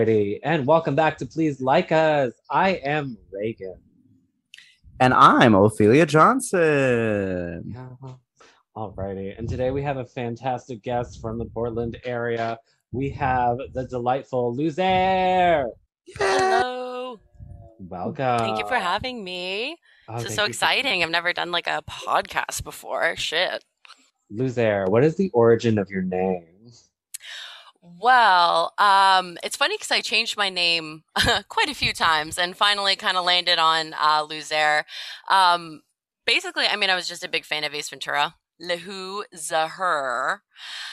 Alrighty, and welcome back to Please Like Us. I am Reagan. And I'm Ophelia Johnson. Yeah. Alrighty, and today we have a fantastic guest from the Portland area. We have the delightful Luzer. Hello. Welcome. Thank you for having me. Oh, this is so you for- exciting. I've never done like a podcast before. Shit. Luzer, what is the origin of your name? Well, um, it's funny because I changed my name quite a few times and finally kind of landed on uh, Luzair. Um, basically, I mean, I was just a big fan of Ace Ventura. Lehu Zahur.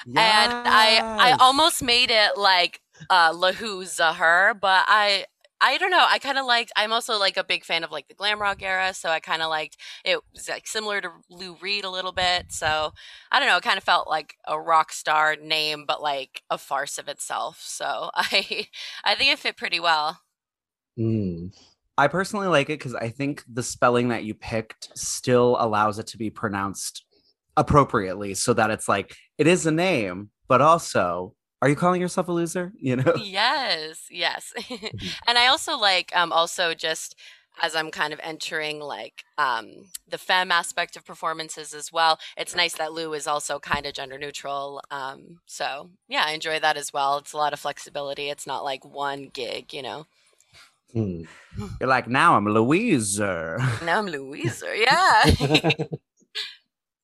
And I I almost made it like uh Lahu Zahur, but I I don't know. I kind of liked. I'm also like a big fan of like the glam rock era, so I kind of liked it. Was like similar to Lou Reed a little bit. So I don't know. It kind of felt like a rock star name, but like a farce of itself. So I I think it fit pretty well. Mm. I personally like it because I think the spelling that you picked still allows it to be pronounced appropriately so that it's like it is a name, but also are you calling yourself a loser? You know? yes, yes. and I also like um also just as I'm kind of entering like um the fem aspect of performances as well. It's nice that Lou is also kind of gender neutral. Um so yeah, I enjoy that as well. It's a lot of flexibility. It's not like one gig, you know. Hmm. You're like, now I'm Louiser. Now I'm Louisa. Yeah.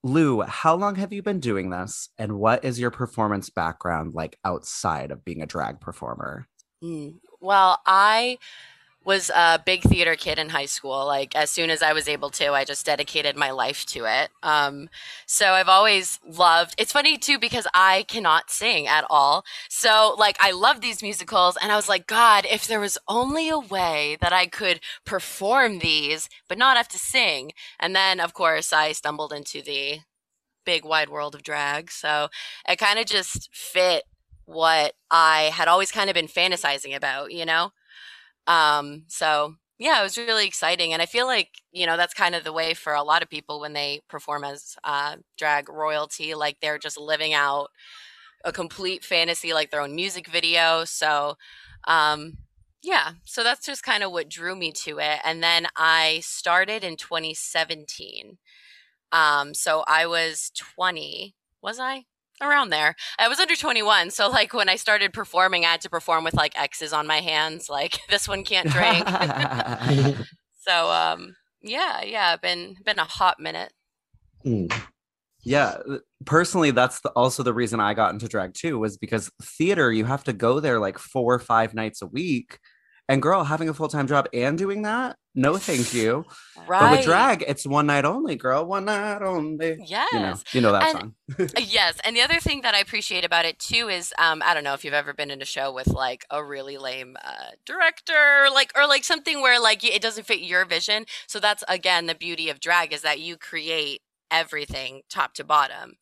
Lou, how long have you been doing this? And what is your performance background like outside of being a drag performer? Mm. Well, I was a big theater kid in high school. Like as soon as I was able to, I just dedicated my life to it. Um, so I've always loved. It's funny too because I cannot sing at all. So like I love these musicals, and I was like, God, if there was only a way that I could perform these but not have to sing. And then of course I stumbled into the big wide world of drag. So it kind of just fit what I had always kind of been fantasizing about, you know? Um, so yeah, it was really exciting. And I feel like, you know, that's kind of the way for a lot of people when they perform as uh, drag royalty. Like they're just living out a complete fantasy, like their own music video. So, um, yeah, so that's just kind of what drew me to it. And then I started in 2017. Um, so I was 20, was I? Around there. I was under 21. So, like, when I started performing, I had to perform with like X's on my hands, like, this one can't drink. so, um, yeah, yeah, been been a hot minute. Hmm. Yeah, personally, that's the, also the reason I got into drag too, was because theater, you have to go there like four or five nights a week. And girl, having a full time job and doing that, no, thank you. Right. But with drag, it's one night only, girl, one night only. Yes. You know, you know that And- song. Yes, and the other thing that I appreciate about it too is um, I don't know if you've ever been in a show with like a really lame uh, director, like or like something where like it doesn't fit your vision. So that's again the beauty of drag is that you create everything top to bottom.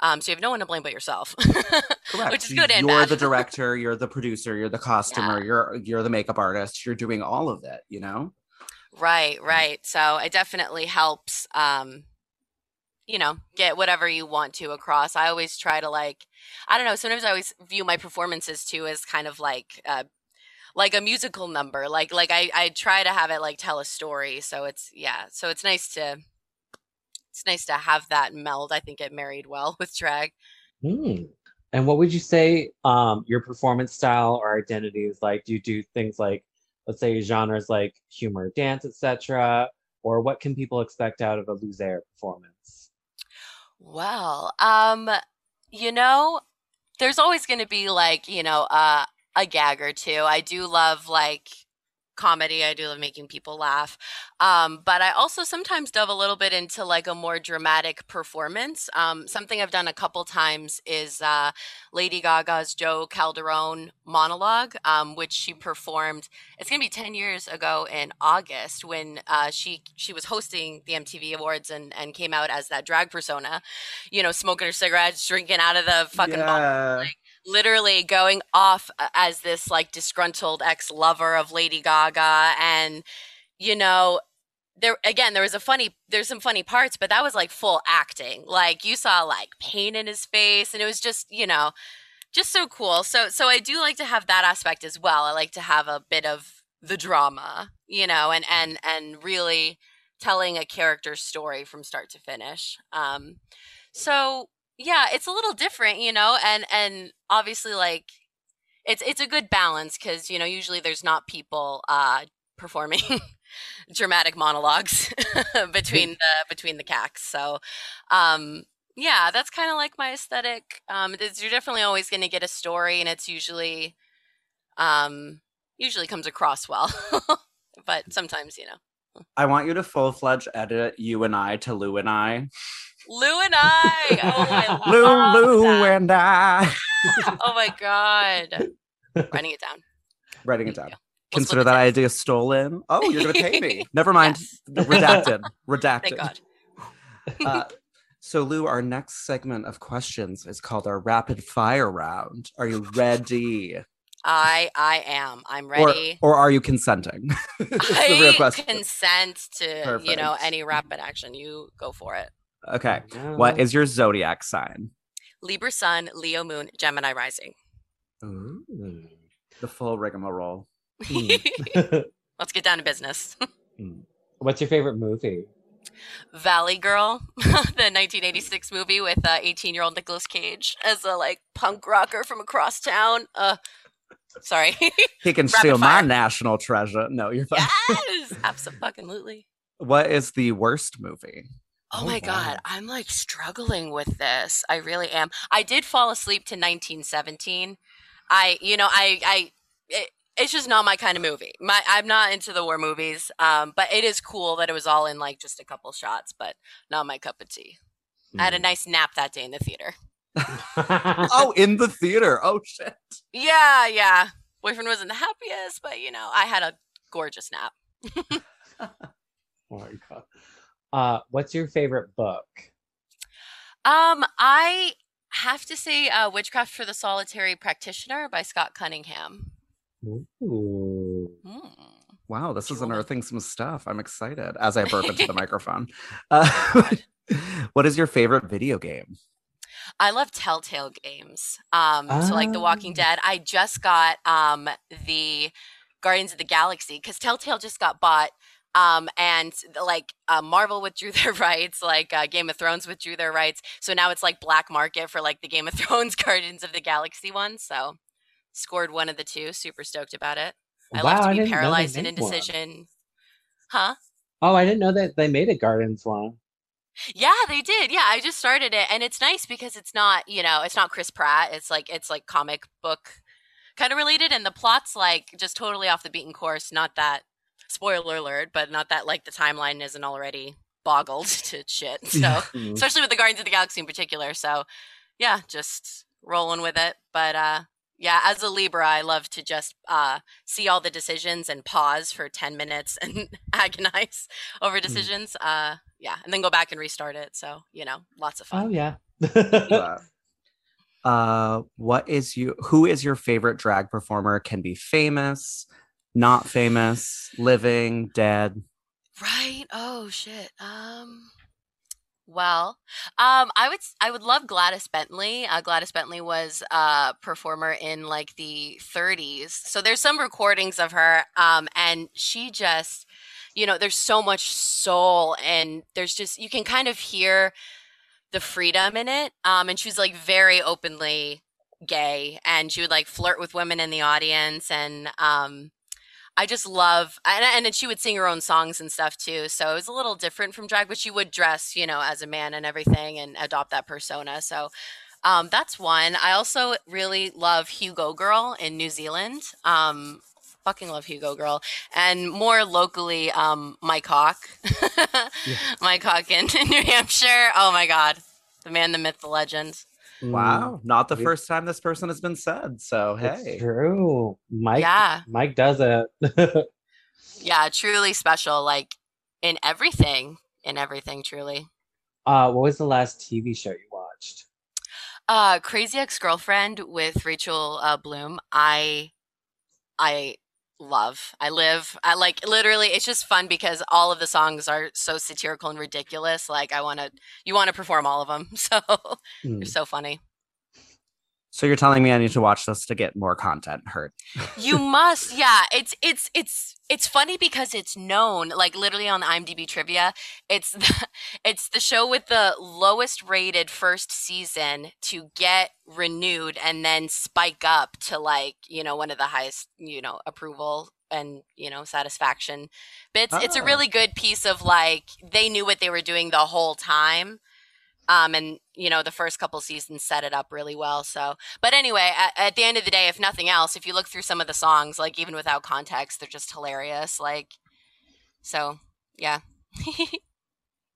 Um, so you have no one to blame but yourself, Correct. which is good and You're bad. the director, you're the producer, you're the costumer, you're you're the makeup artist, you're doing all of it, you know? Right, right. So it definitely helps um you know, get whatever you want to across. I always try to like I don't know, sometimes I always view my performances too as kind of like uh like a musical number. Like like I I try to have it like tell a story. So it's yeah. So it's nice to it's nice to have that meld. I think it married well with drag. Hmm. And what would you say um, your performance style or identity is like? Do you do things like, let's say, genres like humor, dance, etc., or what can people expect out of a Luzair performance? Well, um, you know, there's always going to be like, you know, uh, a gag or two. I do love like comedy. I do love making people laugh. Um, but I also sometimes delve a little bit into like a more dramatic performance. Um, something I've done a couple times is uh, Lady Gaga's Jo Calderone monologue, um, which she performed. It's gonna be ten years ago in August when uh, she she was hosting the MTV Awards and and came out as that drag persona, you know, smoking her cigarettes, drinking out of the fucking bottle like, literally going off uh, as this like disgruntled ex-lover of Lady Gaga and you know there again there was a funny there's some funny parts but that was like full acting like you saw like pain in his face and it was just you know just so cool. So so I do like to have that aspect as well. I like to have a bit of the drama, you know, and and and really telling a character story from start to finish. Um so yeah, it's a little different, you know, and and obviously like it's it's a good balance cuz you know, usually there's not people uh performing dramatic monologues between the between the cacks. So um yeah, that's kind of like my aesthetic. Um, you're definitely always going to get a story, and it's usually, um, usually comes across well, but sometimes you know. I want you to full fledged edit you and I to Lou and I. Lou and I. Oh, I Lou, Lou that. and I. oh my god. Writing it down. Writing it down. We'll Consider that idea stolen. Oh, you're gonna pay me. Never mind. Yes. Redacted. Redacted. Thank God. Uh, so, Lou, our next segment of questions is called our rapid fire round. Are you ready? I I am. I'm ready. or are you consenting? It's the real I consent to you know any rapid action. You go for it. Okay. No. What is your zodiac sign? Libra Sun, Leo Moon, Gemini Rising. Ooh. The full rigmarole. Mm. Let's get down to business. What's your favorite movie? Valley Girl, the 1986 movie with 18 year old Nicolas Cage as a like punk rocker from across town. Uh, sorry. He can Rapid steal my national treasure. No, you're fine. yes, absolutely. What is the worst movie? Oh, Oh, my wow. god, I'm like struggling with this. I really am. I did fall asleep to 1917. I, you know, I, I, it, it's just not my kind of movie. My, I'm not into the war movies. Um, but it is cool that it was all in like just a couple shots, but not my cup of tea. I Mm. had a nice nap that day in the theater. Oh, in the theater. Oh shit. Yeah, yeah. Boyfriend wasn't the happiest, but you know, I had a gorgeous nap. Oh my god. Uh, what's your favorite book? Um, I have to say, uh, Witchcraft for the Solitary Practitioner by Scott Cunningham. Ooh. Hmm. Wow, this is unearthing some stuff. I'm excited as I burp into the microphone. Uh, what is your favorite video game? I love Telltale games. Um, so like The Walking Ah. Dead. I just got um the Guardians of the Galaxy because Telltale just got bought. Um, and like uh, Marvel withdrew their rights, like uh, Game of Thrones withdrew their rights. So now it's like black market for like the Game of Thrones Guardians of the Galaxy one. So scored one of the two. Super stoked about it. I wow, love to be didn't know they paralyzed in made one. indecision. Huh? Oh, I didn't know that they made a Guardians one. Yeah, they did. Yeah, I just started it and it's nice because it's not, you know, it's not Chris Pratt. It's like it's like comic book kind of related and the plot's like just totally off the beaten course, not that spoiler alert, but not that like the timeline isn't already boggled to shit. So, Mm. especially with the Guardians of the Galaxy in particular. So, yeah, just rolling with it. But uh yeah, as a Libra, I love to just uh, see all the decisions and pause for 10 minutes and agonize over decisions. Uh, yeah, and then go back and restart it. So, you know, lots of fun. Oh yeah. Uh, uh, what is you? Who is your favorite drag performer? Can be famous, not famous, living, dead. Right? Oh shit. Um well, um I would I would love Gladys Bentley. Uh, Gladys Bentley was a performer in like the 30s. So there's some recordings of her um and she just you know, there's so much soul and there's just you can kind of hear the freedom in it. Um and she was like very openly gay and she would like flirt with women in the audience and um I just love, and, and then she would sing her own songs and stuff too. So it was a little different from drag, but she would dress, you know, as a man and everything and adopt that persona. So um, that's one. I also really love Hugo Grrrl in New Zealand. Um, fucking love Hugo Grrrl. And more locally, um, Mike Hawk. Mike Hawk in, in New Hampshire. Oh my God. The man, the myth, the legend. Mm, Wow, not the We- first time this person has been said. So It's hey, true. Mike. Yeah. Mike does it. Yeah, truly special. Like in everything. In everything, truly. uh, what was the last TV show you watched? Uh, Crazy Ex Girlfriend with Rachel uh, Bloom. I, I love. I live. I like literally. It's just fun because all of the songs are so satirical and ridiculous. Like I want to. You want to perform all of them. So Mm. they're so funny. So you're telling me I need to watch this to get more content heard. You must, yeah. It's it's it's it's funny because it's known, like literally on the IMDb trivia, it's the, it's the show with the lowest rated first season to get renewed and then spike up to like you know one of the highest you know approval and you know satisfaction bits. It's a Oh. really good piece of like they knew what they were doing the whole time um and you know the first couple seasons set it up really well so but anyway at, at the end of the day if nothing else if you look through some of the songs like even without context they're just hilarious like so yeah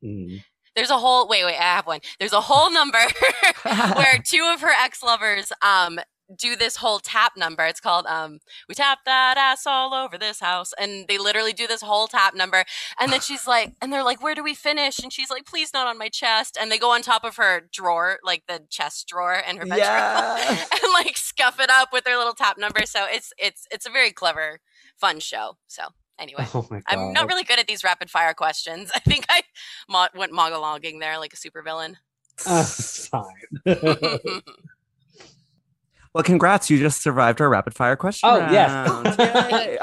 Mm. there's a whole wait wait i have one there's a whole number where two of her ex-lovers um do this whole tap number it's called um we tap that ass all over this house and they literally do this whole tap number and then she's like and they're like where do we finish and she's like please not on my chest and they go on top of her drawer like the chest drawer in her bedroom Yeah. and like scuff it up with their little tap number so it's it's it's a very clever fun show so anyway Oh. I'm not really good at these rapid fire questions. I think I mo- went monologuing there like a supervillain. Uh, fine. Well, congrats! You just survived our rapid fire question. Oh, yes. round. Yay.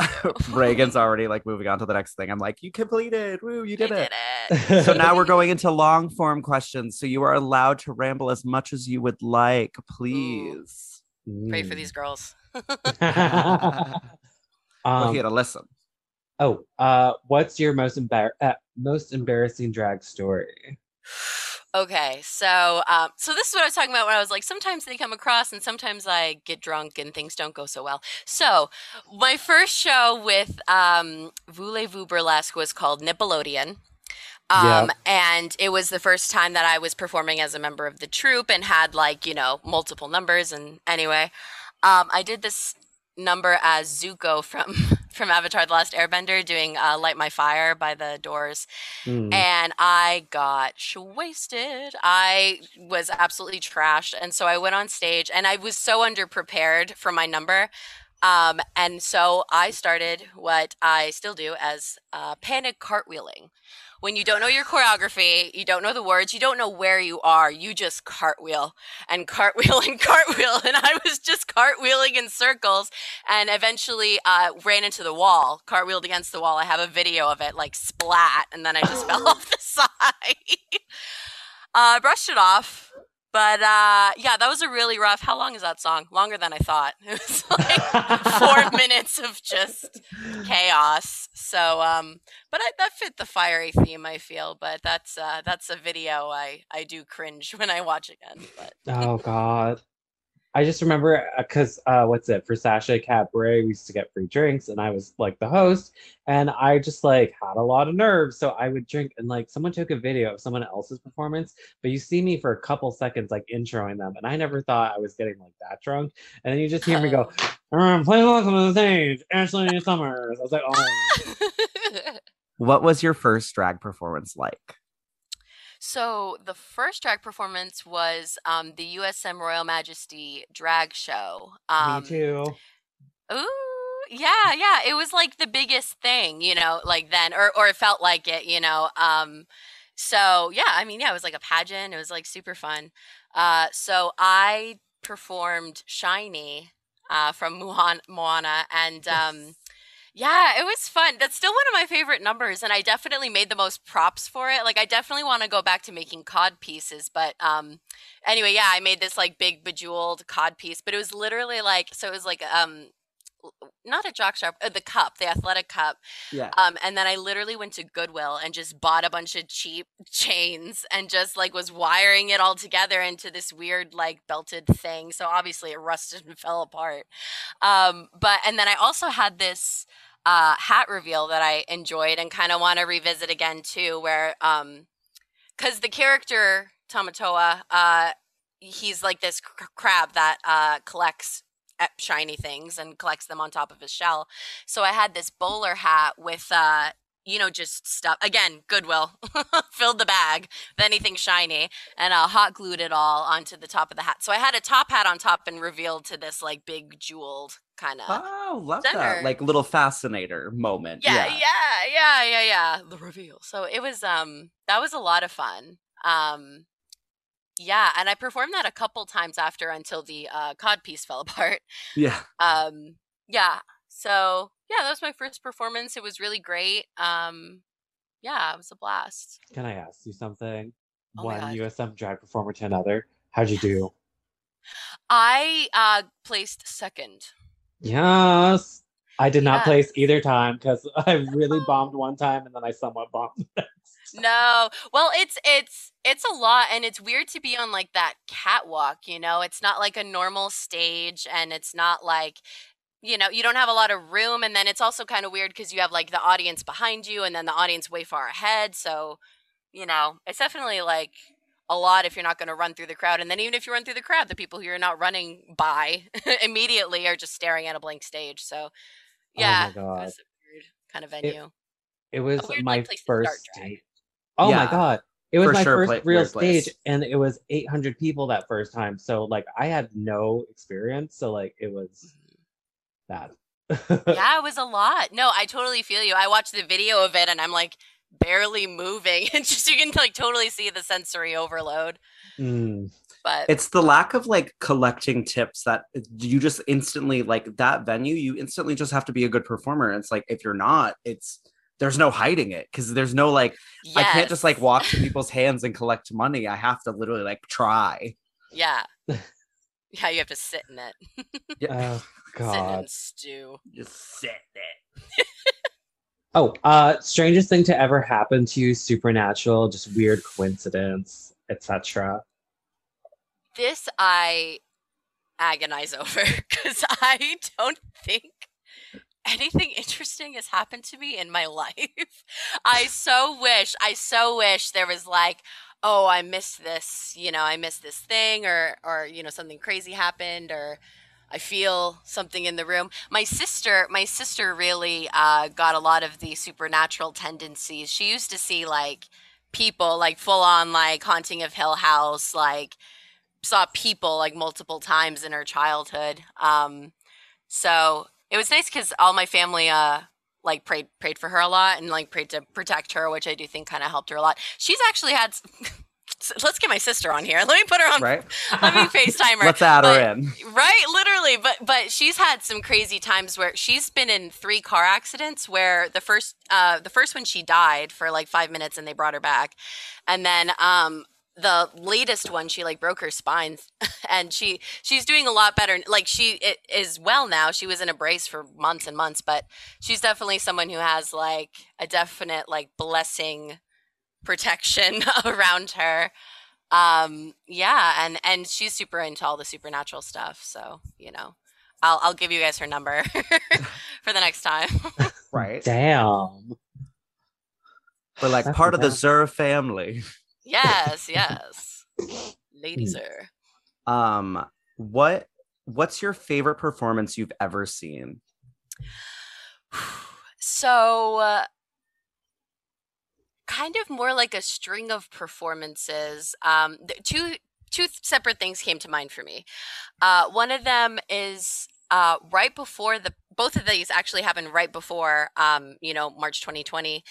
Reagan's already like moving on to the next thing. I'm like, you completed. Woo, you did I it. did it. So now we're going into long form questions. So you are allowed to ramble as much as you would like, please. Pray for these girls. Well, um, here to listen. oh, uh, what's your most embar- uh, most embarrassing drag story? Okay, so um, so this is what I was talking about when I was like, sometimes they come across, and sometimes I get drunk and things don't go so well. So my first show with um, Voulez-Vous Burlesque was called Nickelodeon. Um, and it was the first time that I was performing as a member of the troupe and had like, you know, multiple numbers. And anyway, um, I did this number as Zuko from, from Avatar The Last Airbender doing uh, Light My Fire by the Doors Mm. and I got wasted. I was absolutely trashed, and so I went on stage, and I was so underprepared for my number. Um, and so I started what I still do as uh, panic cartwheeling. When you don't know your choreography, you don't know the words, you don't know where you are, you just cartwheel and cartwheel and cartwheel. And I was just cartwheeling in circles and eventually uh, ran into the wall, cartwheeled against the wall. I have a video of it, like splat, and then I just fell off the side. uh, brushed it off, but uh, yeah, that was a really rough. How long is that song? Longer than I thought. It was like four minutes of just chaos. So, um, but I, that fit the fiery theme. I feel, but that's uh, that's a video I I do cringe when I watch again. But Oh God. I just remember because uh, what's it for Sasha Cabaret? We used to get free drinks, and I was like the host, and I just like had a lot of nerves, so I would drink. And like someone took a video of someone else's performance, but you see me for a couple seconds like introing them, and I never thought I was getting like that drunk. And then you just hear me go, um, "Please welcome to the stage, Ashley Summers." I was like, "Oh, What was your first drag performance like? So the first drag performance was um, the USM Royal Majesty drag show. Um, me too." Ooh, yeah, yeah. It was like the biggest thing, you know, like then, or or it felt like it, you know. Um, so yeah, I mean, yeah, it was like a pageant. It was like super fun. Uh, so I performed "Shiny" uh, from Moana, Moana and um, yeah, it was fun. That's still one of my favorite numbers, and I definitely made the most props for it. Like, I definitely want to go back to making cod pieces, but um, anyway, yeah, I made this like big bejeweled cod piece, but it was literally like so. It was like um, not a jock strap, uh, the cup, the athletic cup, Yeah. um, and then I literally went to Goodwill and just bought a bunch of cheap chains and just like was wiring it all together into this weird like belted thing. So obviously it rusted and fell apart. Um, but and then I also had this uh, hat reveal that I enjoyed and kind of want to revisit again too, where um, because the character Tamatoa, uh, he's like this cr- crab that uh collects shiny things and collects them on top of his shell. So I had this bowler hat with uh you know just stuff again goodwill filled the bag with anything shiny and uh, hot glued it all onto the top of the hat so i had a top hat on top and revealed to this like big jeweled kind of Oh, love Center. that. Like little fascinator moment. yeah, yeah, yeah, yeah, yeah. The reveal. So it was um that was a lot of fun. Um Yeah, and I performed that a couple times after until the uh, cod piece fell apart. Yeah. Um, yeah, so yeah, that was my first performance. It was really great. Um, yeah, it was a blast. Can I ask you something? Oh One. USM drag performer to another. How'd you do? I uh, placed second. Yes. I did not place either time because I really bombed one time and then I somewhat bombed. No. Well, it's it's it's a lot and it's weird to be on like that catwalk, you know? It's not like a normal stage and it's not like you know, you don't have a lot of room and then it's also kind of weird cuz you have like the audience behind you and then the audience way far ahead, so you know, it's definitely like a lot if you're not going to run through the crowd and then even if you run through the crowd, the people who you're not running by immediately are just staring at a blank stage. So oh yeah, Oh it a weird kind of venue. It was weird, my like, place to start first drag. Stage. Oh my god. It was my sure, first pla- real weird place. stage and it was 800 people that first time. So like I had no experience, so like it was bad. yeah, it was a lot. No, I totally feel you. I watched the video of it and I'm like barely moving. It's just you can like totally see the sensory overload. Mm. But It's the lack of like collecting tips that you just instantly like that venue, you instantly just have to be a good performer. And it's like if you're not, it's there's no hiding it because there's no like I can't just like walk to people's hands and collect money. I have to literally like try. Yeah. Yeah, you have to sit in it. Oh Sit in god. and stew. Just sit there. Oh, uh strangest thing to ever happen to you, supernatural, just weird coincidence, etc. This I agonize over because I don't think anything interesting has happened to me in my life. I so wish, I so wish there was like, oh, I missed this, you know, I missed this thing or or you know something crazy happened or I feel something in the room. My sister, my sister really uh, got a lot of the supernatural tendencies. She used to see like people like full on like haunting of Hill House, like saw people like multiple times in her childhood. Um, so it was nice because all my family uh like prayed prayed for her a lot and like prayed to protect her, which I do think kind of helped her a lot. She's actually had. Let's get my sister on here. Let me put her on. Right? Let me FaceTime her. Let's add But- her in. Right, literally, but but she's had some crazy times where she's been in three car accidents where the first uh the first one she died for like 5 minutes and they brought her back. And then um the latest one she like broke her spine and she she's doing a lot better like she i- is well now she was in a brace for months and months but she's definitely someone who has like a definite like blessing protection around her um yeah and and she's super into all the supernatural stuff so you know i'll i'll give you guys her number for the next time Right. Damn. We're like That's part of the intense. Zer family. Yes yes. Ladies are. Um, what what's your favorite performance you've ever seen? so uh, kind of more like a string of performances. Um th- two two separate things came to mind for me. Uh one of them is uh right before the both of these actually happened right before um you know march 2020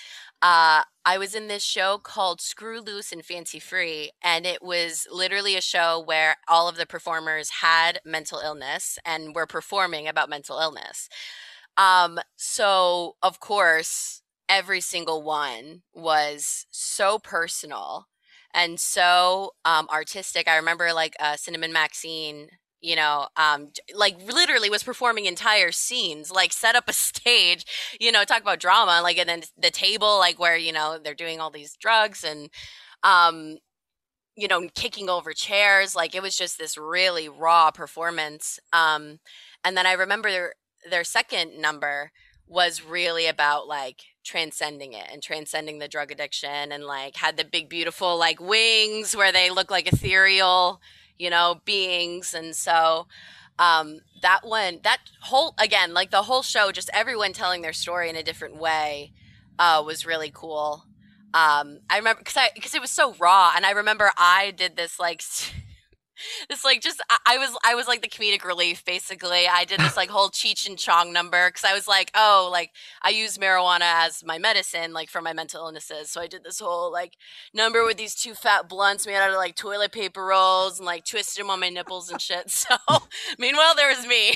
uh i was in this show called screw loose and fancy free and it was literally a show where all of the performers had mental illness and were performing about mental illness um, so of course, every single one was so personal and so um, artistic. I remember like uh, Cinnamon Maxine, you know, um, like literally was performing entire scenes, like set up a stage, you know, talk about drama, like and then the table, like where you know they're doing all these drugs and, um, you know, kicking over chairs. Like it was just this really raw performance. Um, and then I remember their second number was really about like transcending it and transcending the drug addiction and like had the big beautiful like wings where they look like ethereal you know beings. And so um that one that whole again like the whole show just everyone telling their story in a different way uh was really cool. Um i remember because i because it was so raw. And i remember i did this like this like just I, was I was like the comedic relief basically. I did this like whole Cheech and Chong number because I was like, oh, like I use marijuana as my medicine, like for my mental illnesses. So I did this whole like number with these two fat blunts made out of like toilet paper rolls and like twisted them on my nipples and shit. So meanwhile, there was me.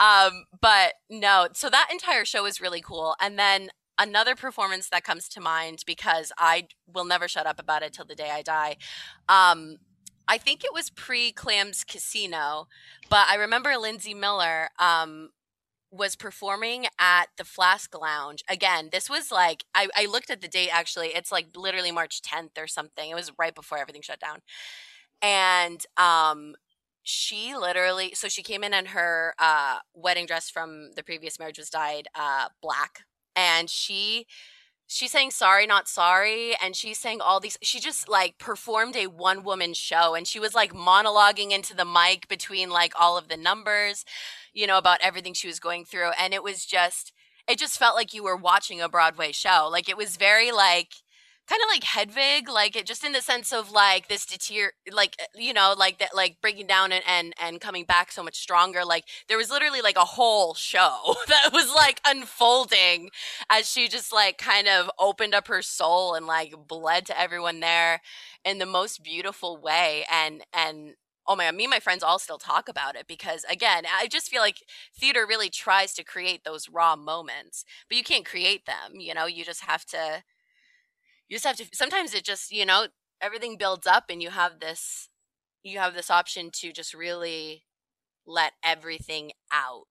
um, but no, so that entire show was really cool. And then another performance that comes to mind because I will never shut up about it till the day I die. Um, I think it was pre Clams Casino, but I remember Lindsay Miller um, was performing at the Flask Lounge. Again, this was like, I, I looked at the date actually. It's like literally March 10th or something. It was right before everything shut down. And um, she literally, so she came in and her uh, wedding dress from the previous marriage was dyed uh, black. And she she's saying sorry not sorry and she's saying all these she just like performed a one woman show and she was like monologuing into the mic between like all of the numbers you know about everything she was going through and it was just it just felt like you were watching a broadway show. Like it was very like kind of like Hedwig, like it just in the sense of like this deter, like uh, you know, like that, like breaking down and and and coming back so much stronger. Like there was literally like a whole show that was like unfolding as she just like kind of opened up her soul and like bled to everyone there in the most beautiful way. And and oh my me and my friends all still talk about it because again, I just feel like theater really tries to create those raw moments, but you can't create them. You know, you just have to you just have to sometimes it just you know everything builds up and you have this you have this option to just really let everything out.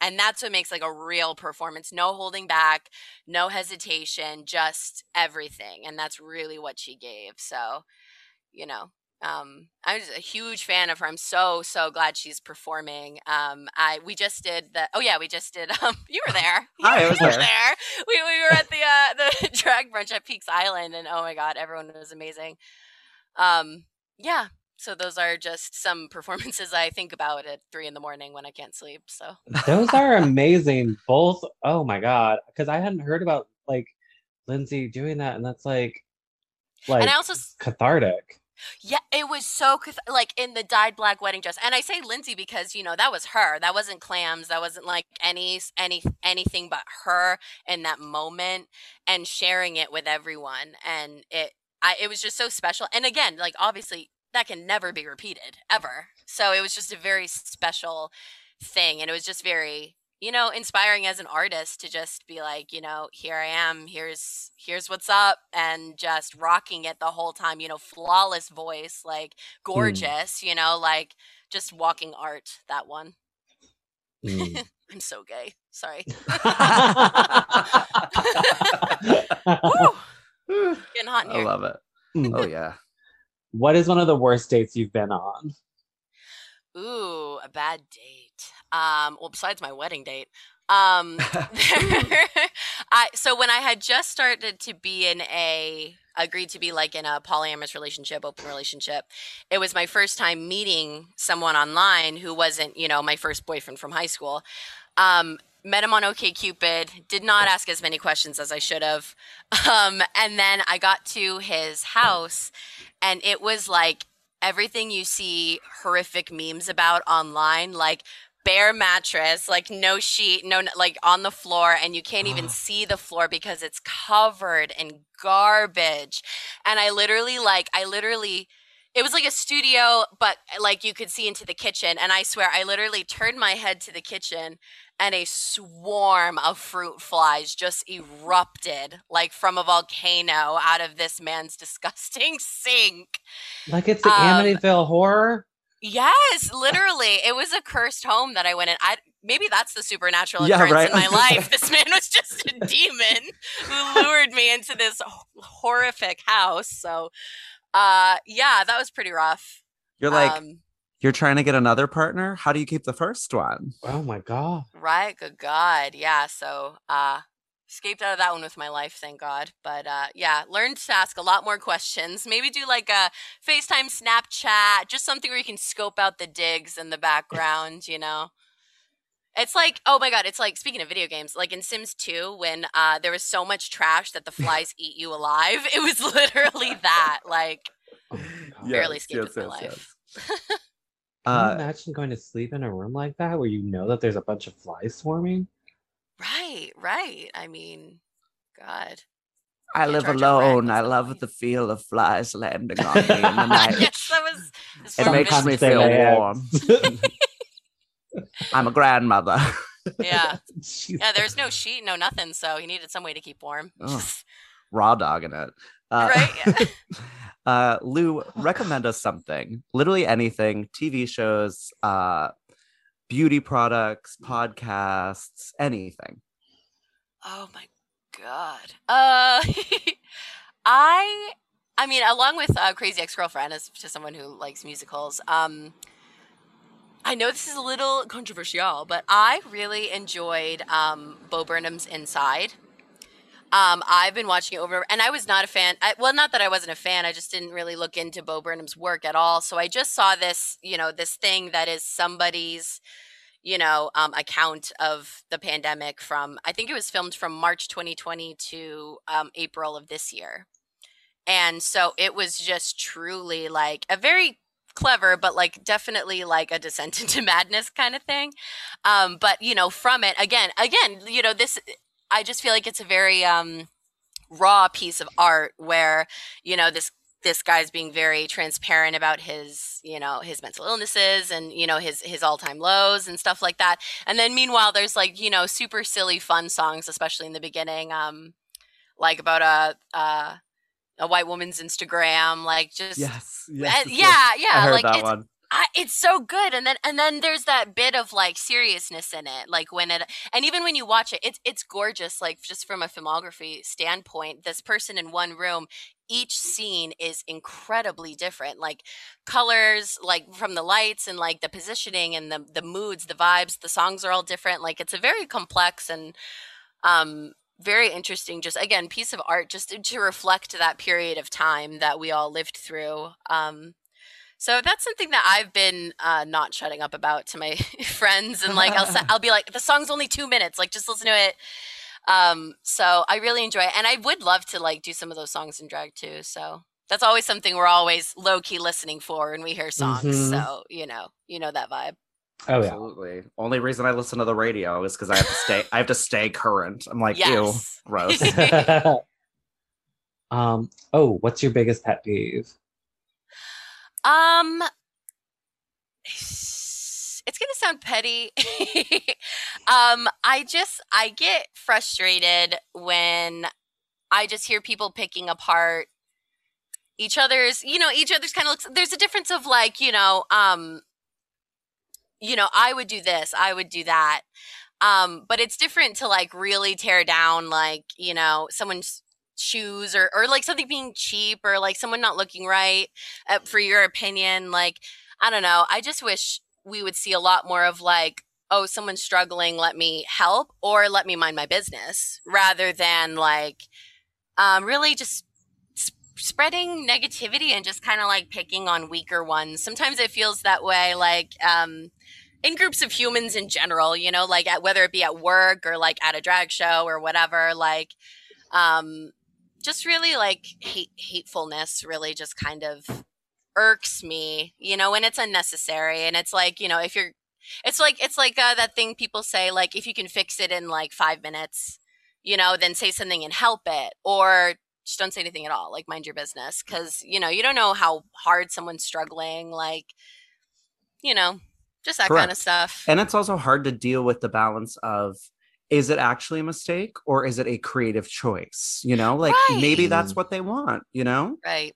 And that's what makes like a real performance. No holding back no hesitation just everything. And that's really what she gave. So you know um, I'm just a huge fan of her. I'm so so glad she's performing. Um, I we just did the oh yeah we just did um you were there you, Hi, I was there. there. We we were at the uh, the drag brunch at Peaks Island and oh my god everyone was amazing. Um, yeah. So those are just some performances I think about at three in the morning when I can't sleep. So Those are amazing. Both. Oh my god, because I hadn't heard about like Lindsay doing that, and that's like like and I also cathartic. Yeah, it was so like in the dyed black wedding dress, and I say Lindsay because you know that was her. That wasn't clams. That wasn't like any any anything but her in that moment and sharing it with everyone. And it I it was just so special. And again, like obviously that can never be repeated ever. So it was just a very special thing, and it was just very you know inspiring as an artist to just be like you know here i am here's here's what's up and just rocking it the whole time you know flawless voice like gorgeous you know like just walking art that one Mm. i'm so gay sorry I getting hot in here love it. Mm. Oh yeah. what is one of the worst dates you've been on? Ooh, a bad date. Um, well, besides my wedding date. Um, I so when I had just started to be in a agreed to be like in a polyamorous relationship, open relationship, it was my first time meeting someone online who wasn't, you know, my first boyfriend from high school. Um, met him on OkCupid. Did not ask as many questions as I should have. Um, and then I got to his house, and it was like everything you see horrific memes about online, like bare mattress, like no sheet, no like on the floor, and you can't even see the floor because it's covered in garbage. And I literally like I literally it was like a studio, but like you could see into the kitchen. And I swear, I literally turned my head to the kitchen and a swarm of fruit flies just erupted like from a volcano out of this man's disgusting sink. Like it's the Um, Amityville horror. Yes, literally. It was a cursed home that I went in. I maybe that's the supernatural Yeah, right. in my life. This man was just a demon who lured me into this horrific house. So uh yeah, that was pretty rough. You're like um, you're trying to get another partner. How do you keep the first one? Oh my god. right, good God. Yeah, so uh escaped out of that one with my life, thank God. But uh yeah, learned to ask a lot more questions. Maybe do like a FaceTime Snapchat, just something where you can scope out the digs in the background, you know. It's like, oh my god, it's like speaking of video games, like in Sims 2 when uh there was so much trash that the flies eat you alive. It was literally that. Like my barely escaped with my life. Can you Uh, imagine going to sleep in a room like that where you know that there's a bunch of flies swarming? Right, right. I mean, God. I live charge a rent alone. I love the feel of flies landing on me in the night. yes, that was. It form makes me feel warm. I'm a grandmother. Yeah, yeah. There's no sheet, no nothing, so he needed some way to keep warm. Ugh. Raw dogging it. Uh, Right? uh, Lou, recommend us something. Literally anything. TV shows, uh, beauty products, podcasts, anything. Oh my god. Uh I I mean along with uh, Crazy Ex-Girlfriend as to someone who likes musicals, um I know this is a little controversial, but I really enjoyed um Bo Burnham's Inside. Um, I've been watching it over, and I was not a fan. I, well, not that I wasn't a fan. I just didn't really look into Bo Burnham's work at all. So I just saw this, you know, this thing that is somebody's you know, um, account of the pandemic from, I think it was filmed from March 2020 to um, April of this year. And so it was just truly like a very clever, but like definitely like a descent into madness kind of thing. Um, but, you know, from it, again, again, you know, this, I just feel like it's a very um, raw piece of art where, you know, this this guy's being very transparent about his you know his mental illnesses and you know his his all-time lows and stuff like that and then meanwhile there's like you know super silly fun songs especially in the beginning um like about a uh a white woman's instagram like just Yes. yes yeah I yeah heard like it's one. I, it's so good and then and then there's that bit of like seriousness in it like when it and even when you watch it it's it's gorgeous like just from a filmography standpoint this person in one room each scene is incredibly different like colors like from the lights and like the positioning and the the moods the vibes the songs are all different like it's a very complex and um very interesting just again piece of art just to, to reflect that period of time that we all lived through um so that's something that I've been uh, not shutting up about to my friends, and like I'll I'll be like, the song's only two minutes, like just listen to it. Um, so I really enjoy it, and I would love to like do some of those songs in drag too. So that's always something we're always low key listening for when we hear songs. Mhm. So you know, you know that vibe. Oh yeah. Absolutely. Only reason I listen to the radio is because I have to stay. I have to stay current. I'm like, ew, Yes. gross. um. Oh, what's your biggest pet peeve? Um, it's gonna sound petty. um, I just I get frustrated when I just hear people picking apart each other's. You know, each other's kind of looks. There's a difference of like you know, um, you know, I would do this, I would do that. Um, but it's different to like really tear down like you know someone's shoes or or like something being cheap or like someone not looking right uh, for your opinion like i don't know i just wish we would see a lot more of like oh someone's struggling let me help or let me mind my business rather than like um really just s- spreading negativity and just kind of like picking on weaker ones. Sometimes it feels that way like um in groups of humans in general you know like at, whether it be at work or like at a drag show or whatever like um just really like hate hatefulness really just kind of irks me you know and it's unnecessary and it's like you know if you're it's like it's like uh, that thing people say like if you can fix it in like five minutes you know then say something and help it or just don't say anything at all like mind your business because you know you don't know how hard someone's struggling like you know just that kind of stuff and it's also hard to deal with the balance of is it actually a mistake or is it a creative choice? You know, like maybe that's what they want, you know? Right.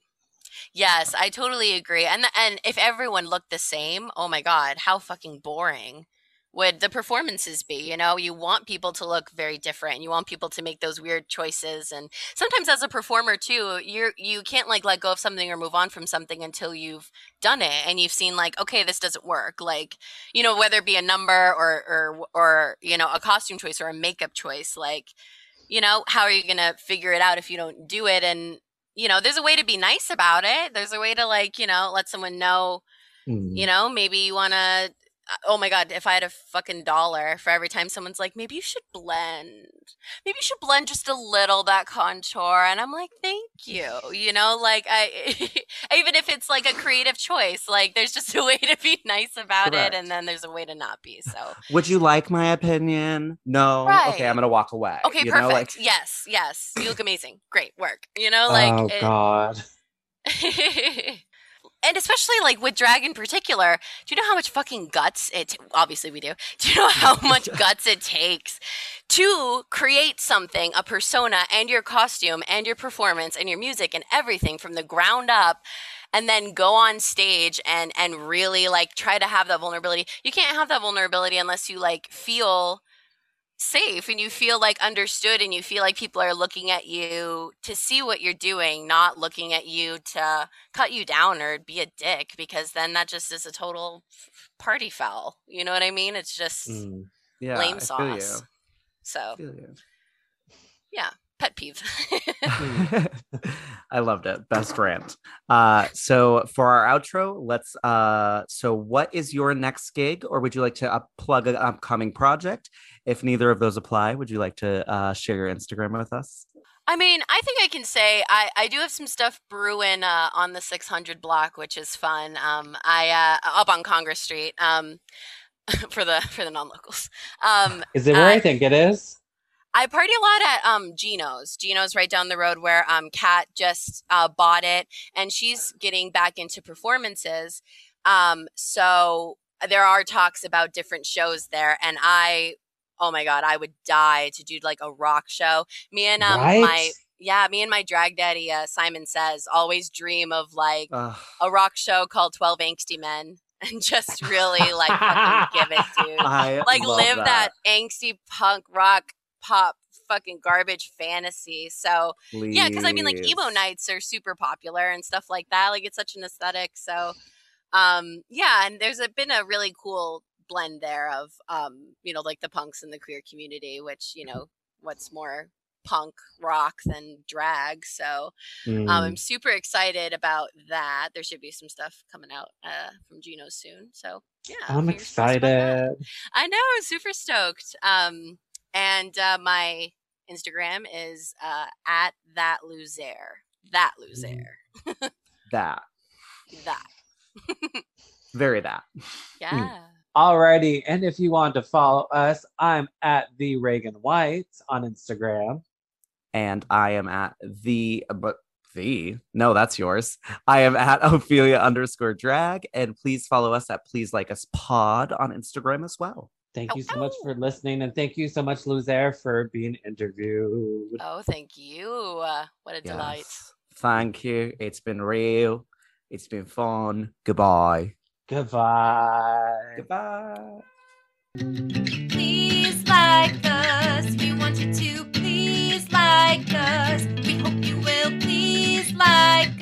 Yes, I totally agree. And and if everyone looked the same, oh my god, how fucking boring would the performances be? You know, you want people to look very different. And you want people to make those weird choices and sometimes as a performer too, you're you can't like let go of something or move on from something until you've done it and you've seen like okay, this doesn't work. Like, you know, whether it be a number or or or you know, a costume choice or a makeup choice like you know, how are you going to figure it out if you don't do it and you know, there's a way to be nice about it. There's a way to like, you know, let someone know, Hmm. you know, maybe you want to Uh, oh my god, if I had a fucking dollar for every time someone's like, maybe you should blend, maybe you should blend just a little that contour, and I'm like, thank you, you know, like I, even if it's like a creative choice, like there's just a way to be nice about Correct. it, and then there's a way to not be. So Would you like my opinion? No. Right. Okay, I'm gonna walk away. okay, you perfect. Know, like, yes, yes, you look amazing, great work. You know, like oh it- God. and especially like with drag in particular, do you know how much fucking guts it? Obviously, we do. Do you know how much guts it takes to create something, a persona, and your costume, and your performance, and your music, and everything from the ground up, and then go on stage and and really like try to have that vulnerability. You can't have that vulnerability unless you like feel safe and you feel like understood and you feel like people are looking at you to see what you're doing, not looking at you to cut you down or be a dick because then that just is a total party foul. You know what I mean? It's just Mm. yeah, lame I feel you. sauce. So, you. pet peeve. I loved it. Best rant. Uh, so for our outro, let's. Uh, so what is your next gig, or would you like to up- plug an upcoming project? If neither of those apply, would you like to uh, share your Instagram with us? I mean, I think I can say I, I do have some stuff brewing uh, on the 600 block, which is fun. Um, I uh, up on Congress Street um, for the for the non-locals. Um, Is it where I Uh, think it is? I party a lot at um Gino's. Gino's right down the road where um Kat just uh, bought it, and she's getting back into performances. Um, so there are talks about different shows there, and I, oh my god, I would die to do like a rock show. Me and um right? my yeah, me and my drag daddy uh, Simon says always dream of like Ugh. a rock show called Twelve Angsty Men, and just really like fucking give it, dude I like live that. angsty punk rock pop fucking garbage fantasy. So yeah, because I mean like emo nights are super popular and stuff like that. Like it's such an aesthetic. So um yeah, and there's a, been a really cool blend there of um you know like the punks and the queer community, which you know what's more punk rock than drag. So Mm. um, I'm super excited about that. There should be some stuff coming out uh, from Gino soon. So yeah, I'm fingers crossed about that. excited. I know, I'm super stoked. Um, and uh, my Instagram is uh, at that loser. That loser. that That. very that. Yeah. Alrighty, and if you want to follow us, I'm at the Reagan White on Instagram. and I am at the but the no, that's yours. I am at Ophelia underscore drag, and please follow us at Please Like Us Pod on Instagram as well. Thank you so much for listening, and thank you so much, Luzaire, for being interviewed. Oh, thank you. Uh, what a delight. Yes. Thank you. It's been real. It's been fun. Goodbye. Goodbye. Goodbye. Please like us. We want you to please like us. We hope you will please like